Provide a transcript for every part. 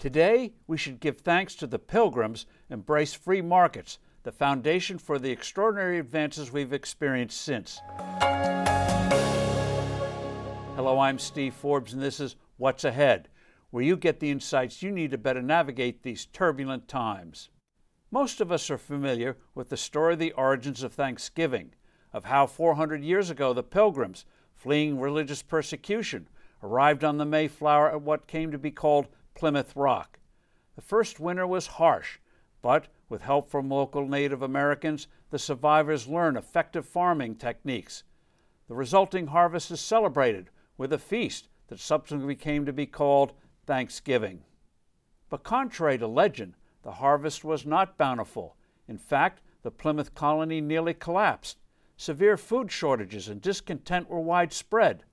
Today, we should give thanks to the pilgrims, embrace free markets, the foundation for the extraordinary advances we've experienced since. Hello, I'm Steve Forbes, and this is What's Ahead, where you get the insights you need to better navigate these turbulent times. Most of us are familiar with the story of the origins of Thanksgiving, of how 400 years ago the pilgrims, fleeing religious persecution, arrived on the Mayflower at what came to be called Plymouth Rock. The first winter was harsh, but with help from local Native Americans, the survivors learned effective farming techniques. The resulting harvest is celebrated with a feast that subsequently came to be called Thanksgiving. But contrary to legend, the harvest was not bountiful. In fact, the Plymouth colony nearly collapsed. Severe food shortages and discontent were widespread.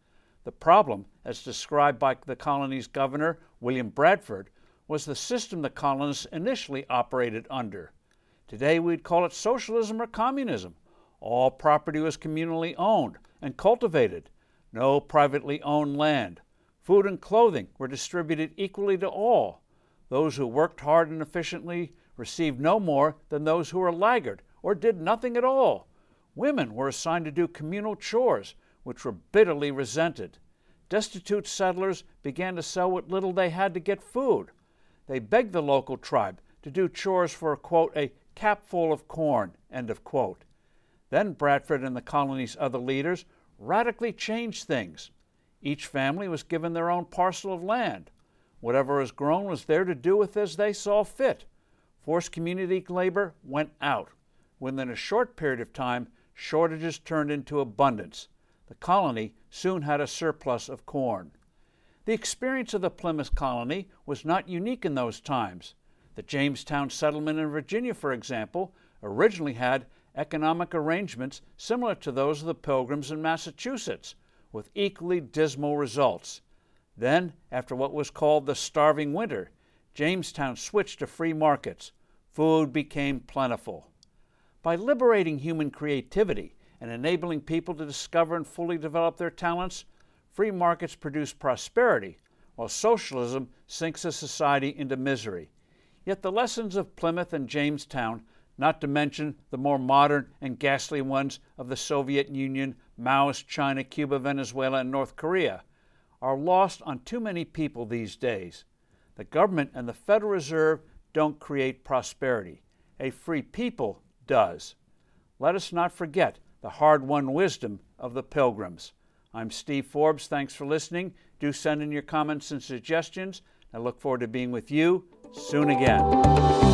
The problem, as described by the colony's governor, William Bradford, was the system the colonists initially operated under. Today we'd call it socialism or communism. All property was communally owned and cultivated no privately owned land. Food and clothing were distributed equally to all. Those who worked hard and efficiently received no more than those who were laggard or did nothing at all. Women were assigned to do communal chores, which were bitterly resented. Destitute settlers began to sell what little they had to get food. They begged the local tribe to do chores for, quote, a capful of corn, end of quote. Then Bradford and the colony's other leaders radically changed things. Each family was given their own parcel of land. Whatever was grown was there to do with as they saw fit. Forced community labor went out. Within a short period of time, shortages turned into abundance. The colony soon had a surplus of corn. The experience of the Plymouth colony was not unique in those times. The Jamestown settlement in Virginia, for example, originally had economic arrangements similar to those of the Pilgrims in Massachusetts, with equally dismal results. Then, after what was called the starving winter, Jamestown switched to free markets. Food became plentiful. By liberating human creativity and enabling people to discover and fully develop their talents, free markets produce prosperity, while socialism sinks a society into misery. Yet the lessons of Plymouth and Jamestown not to mention the more modern and ghastly ones of the Soviet Union, Maoist China, Cuba, Venezuela, and North Korea, are lost on too many people these days. The government and the Federal Reserve don't create prosperity. A free people does. Let us not forget the hard won wisdom of the pilgrims. I'm Steve Forbes. Thanks for listening. Do send in your comments and suggestions. I look forward to being with you soon again.